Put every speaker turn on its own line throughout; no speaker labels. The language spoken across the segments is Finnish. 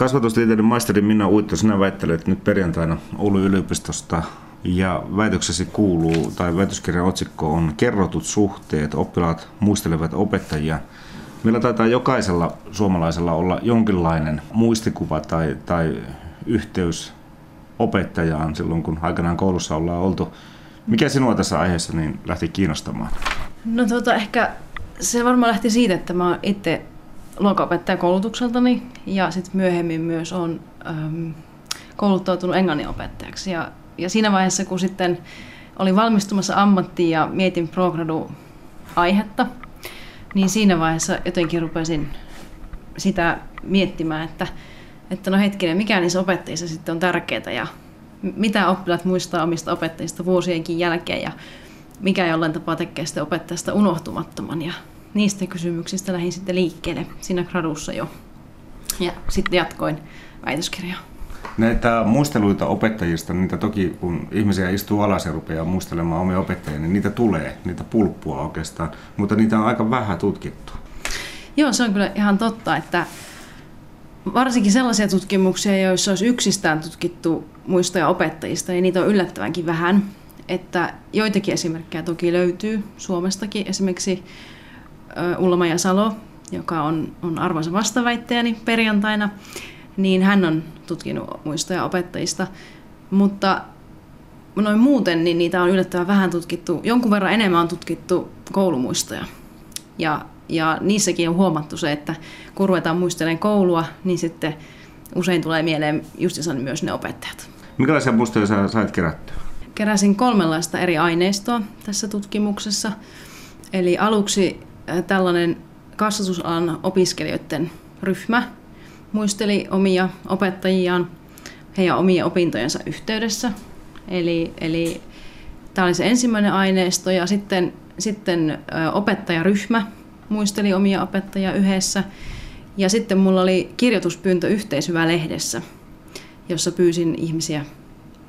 Kasvatustieteiden maisteri Minna Uitto, sinä väittelet nyt perjantaina Oulun yliopistosta ja väitöksesi kuuluu, tai väitöskirjan otsikko on Kerrotut suhteet, oppilaat muistelevat opettajia. Meillä taitaa jokaisella suomalaisella olla jonkinlainen muistikuva tai, tai yhteys opettajaan silloin, kun aikanaan koulussa ollaan oltu. Mikä sinua tässä aiheessa niin lähti kiinnostamaan?
No tota, ehkä se varmaan lähti siitä, että mä itse luokanopettaja koulutukseltani ja sitten myöhemmin myös on äm, kouluttautunut opettajaksi. Ja, ja siinä vaiheessa, kun sitten olin valmistumassa ammattiin ja mietin progradu aihetta, niin siinä vaiheessa jotenkin rupesin sitä miettimään, että, että no hetkinen, mikä niissä opettajissa sitten on tärkeää ja mitä oppilaat muistaa omista opettajista vuosienkin jälkeen ja mikä jollain tapaa tekee sitä opettajasta unohtumattoman. Ja niistä kysymyksistä lähdin sitten liikkeelle siinä gradussa jo. Ja sitten jatkoin väitöskirjaa.
Näitä muisteluita opettajista, niitä toki kun ihmisiä istuu alas ja rupeaa muistelemaan omia opettajia, niin niitä tulee, niitä pulppua oikeastaan, mutta niitä on aika vähän tutkittu.
Joo, se on kyllä ihan totta, että varsinkin sellaisia tutkimuksia, joissa olisi yksistään tutkittu muistoja opettajista, niin niitä on yllättävänkin vähän. Että joitakin esimerkkejä toki löytyy Suomestakin. Esimerkiksi Ulla ja Salo, joka on, on arvoisa vastaväittäjäni perjantaina, niin hän on tutkinut muistoja opettajista. Mutta noin muuten, niin niitä on yllättävän vähän tutkittu. Jonkun verran enemmän on tutkittu koulumuistoja. Ja, ja niissäkin on huomattu se, että kun ruvetaan muistelemaan koulua, niin sitten usein tulee mieleen justissa myös ne opettajat.
Minkälaisia muistoja sä sait kerättyä?
Keräsin kolmenlaista eri aineistoa tässä tutkimuksessa. Eli aluksi tällainen kasvatusalan opiskelijoiden ryhmä muisteli omia opettajiaan heidän omien opintojensa yhteydessä. Eli, eli tämä oli se ensimmäinen aineisto ja sitten, sitten opettajaryhmä muisteli omia opettajia yhdessä. Ja sitten mulla oli kirjoituspyyntö yhteishyvä lehdessä, jossa pyysin ihmisiä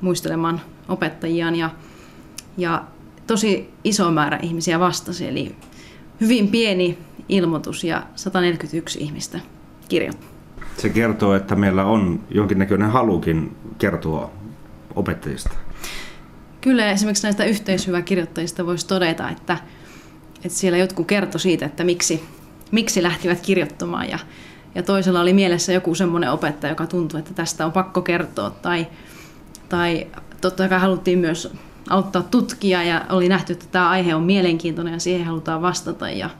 muistelemaan opettajiaan ja, ja tosi iso määrä ihmisiä vastasi, eli hyvin pieni ilmoitus ja 141 ihmistä kirjoittaa.
Se kertoo, että meillä on jonkinnäköinen halukin kertoa opettajista.
Kyllä esimerkiksi näistä yhteishyväkirjoittajista voisi todeta, että, että siellä jotkut kertoi siitä, että miksi, miksi lähtivät kirjoittamaan ja, ja toisella oli mielessä joku semmoinen opettaja, joka tuntui, että tästä on pakko kertoa tai, tai totta kai haluttiin myös auttaa tutkia ja oli nähty, että tämä aihe on mielenkiintoinen ja siihen halutaan vastata. Ja,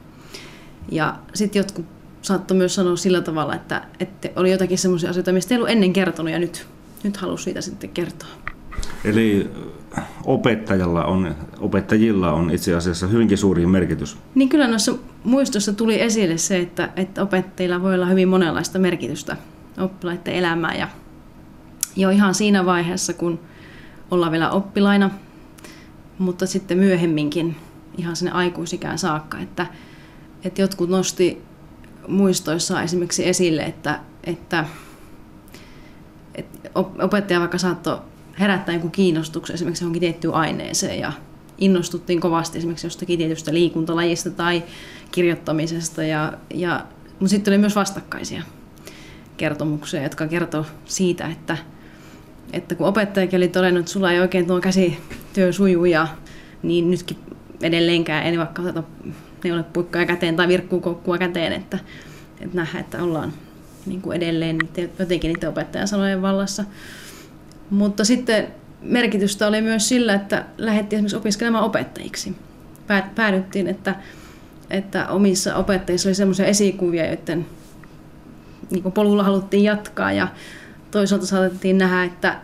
ja sitten jotkut saattoi myös sanoa sillä tavalla, että, että oli jotakin sellaisia asioita, mistä ei ollut ennen kertonut ja nyt, nyt halusi siitä sitten kertoa.
Eli opettajalla on, opettajilla on itse asiassa hyvinkin suuri merkitys.
Niin kyllä noissa muistossa tuli esille se, että, että opettajilla voi olla hyvin monenlaista merkitystä oppilaiden elämään ja jo ihan siinä vaiheessa, kun ollaan vielä oppilaina, mutta sitten myöhemminkin ihan sinne aikuisikään saakka, että, että jotkut nosti muistoissaan esimerkiksi esille, että, että, että opettaja vaikka saattoi herättää jonkun kiinnostuksen esimerkiksi johonkin tiettyyn aineeseen ja innostuttiin kovasti esimerkiksi jostakin tietystä liikuntalajista tai kirjoittamisesta, ja, ja, mutta sitten oli myös vastakkaisia kertomuksia, jotka kertoo siitä, että, että kun opettajakin oli todennut, että sulla ei oikein tuo käsityö suju ja niin nytkin edelleenkään en vaikka oteta neulepuikkoja käteen tai virkkuukoukkua käteen, että, että nähdään, että ollaan niin kuin edelleen jotenkin niiden opettajan sanojen vallassa. Mutta sitten merkitystä oli myös sillä, että lähdettiin esimerkiksi opiskelemaan opettajiksi. Päädyttiin, että, että omissa opettajissa oli sellaisia esikuvia, joiden niin polulla haluttiin jatkaa ja toisaalta saatettiin nähdä, että,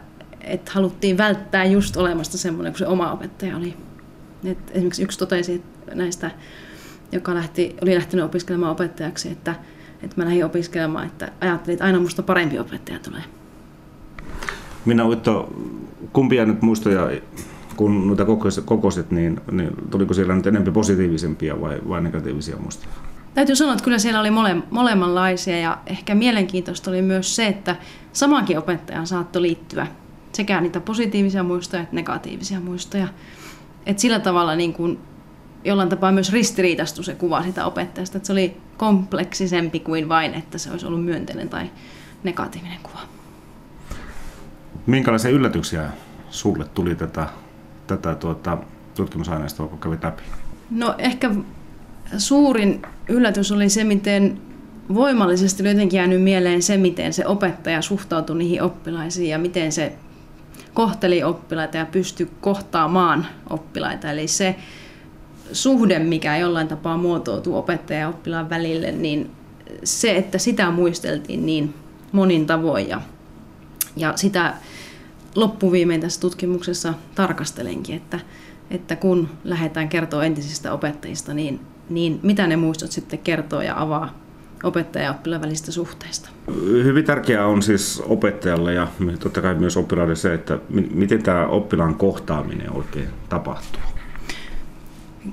että haluttiin välttää just olemasta semmoinen kuin se oma opettaja oli. Et esimerkiksi yksi totesi näistä, joka lähti, oli lähtenyt opiskelemaan opettajaksi, että, että mä lähdin opiskelemaan, että ajattelin, että aina musta parempi opettaja tulee.
Minä Uitto, kumpia nyt muistoja, kun noita kokoiset, niin, niin tuliko siellä nyt enemmän positiivisempia vai, vai negatiivisia muistoja?
Täytyy sanoa, että kyllä siellä oli mole, molemmanlaisia ja ehkä mielenkiintoista oli myös se, että samankin opettajan saattoi liittyä sekä niitä positiivisia muistoja että negatiivisia muistoja. Et sillä tavalla niin kuin jollain tapaa myös ristiriitastui se kuva sitä opettajasta, että se oli kompleksisempi kuin vain, että se olisi ollut myönteinen tai negatiivinen kuva.
Minkälaisia yllätyksiä sulle tuli tätä, tätä tuota, tutkimusaineistoa, kun kävit läpi?
No ehkä suurin yllätys oli se, miten voimallisesti oli jotenkin jäänyt mieleen se, miten se opettaja suhtautui niihin oppilaisiin ja miten se kohteli oppilaita ja pystyi kohtaamaan oppilaita. Eli se suhde, mikä jollain tapaa muotoutuu opettajan ja oppilaan välille, niin se, että sitä muisteltiin niin monin tavoin ja, ja sitä loppuviimein tässä tutkimuksessa tarkastelenkin, että, että kun lähdetään kertoa entisistä opettajista, niin, niin mitä ne muistot sitten kertoo ja avaa opettaja ja oppilaan välistä suhteista.
Hyvin tärkeää on siis opettajalle ja totta kai myös oppilaille se, että miten tämä oppilaan kohtaaminen oikein tapahtuu.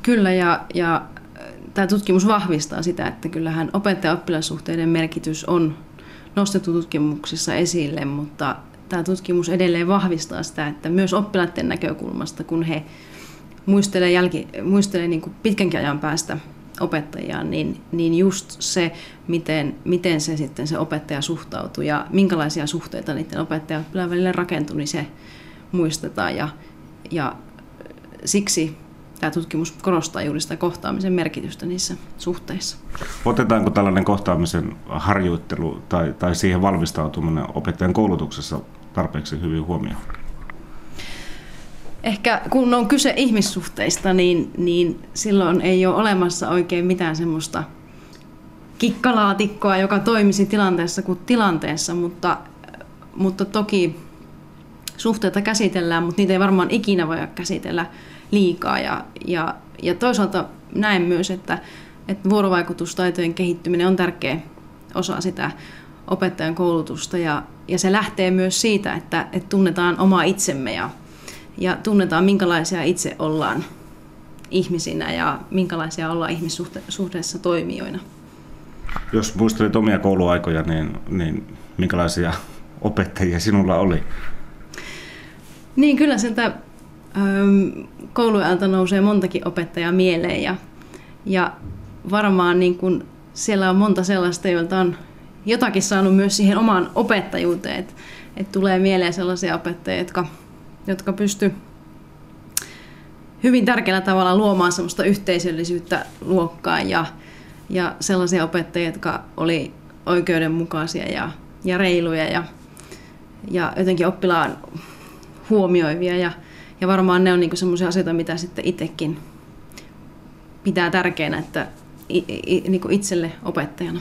Kyllä ja, ja tämä tutkimus vahvistaa sitä, että kyllähän opettaja-oppilassuhteiden merkitys on nostettu tutkimuksissa esille, mutta tämä tutkimus edelleen vahvistaa sitä, että myös oppilaiden näkökulmasta, kun he muistelee, jälki, muistelee niin kuin pitkänkin ajan päästä opettajaan, niin, niin just se, miten, miten se sitten se opettaja suhtautuu ja minkälaisia suhteita niiden opettajan välillä rakentui, niin se muistetaan. Ja, ja siksi tämä tutkimus korostaa juuri sitä kohtaamisen merkitystä niissä suhteissa.
Otetaanko tällainen kohtaamisen harjoittelu tai, tai siihen valmistautuminen opettajan koulutuksessa tarpeeksi hyvin huomioon?
Ehkä kun on kyse ihmissuhteista, niin, niin silloin ei ole olemassa oikein mitään semmoista kikkalaatikkoa, joka toimisi tilanteessa kuin tilanteessa, mutta, mutta toki suhteita käsitellään, mutta niitä ei varmaan ikinä voi käsitellä liikaa. Ja, ja, ja toisaalta näen myös, että, että vuorovaikutustaitojen kehittyminen on tärkeä osa sitä opettajan koulutusta ja, ja se lähtee myös siitä, että, että tunnetaan oma itsemme ja, ja tunnetaan minkälaisia itse ollaan ihmisinä ja minkälaisia ollaan ihmissuhteessa toimijoina.
Jos muistelet omia kouluaikoja, niin, niin minkälaisia opettajia sinulla oli?
Niin kyllä sieltä kouluajalta nousee montakin opettajaa mieleen ja, ja varmaan niin kun siellä on monta sellaista, joilta on jotakin saanut myös siihen omaan opettajuuteen. Että et tulee mieleen sellaisia opettajia, jotka, jotka pysty hyvin tärkeällä tavalla luomaan sellaista yhteisöllisyyttä luokkaan ja, ja sellaisia opettajia, jotka oli oikeudenmukaisia ja, ja reiluja ja, ja jotenkin oppilaan huomioivia ja, ja varmaan ne on niinku sellaisia asioita, mitä sitten itsekin pitää tärkeänä, että i, i, niinku itselle opettajana.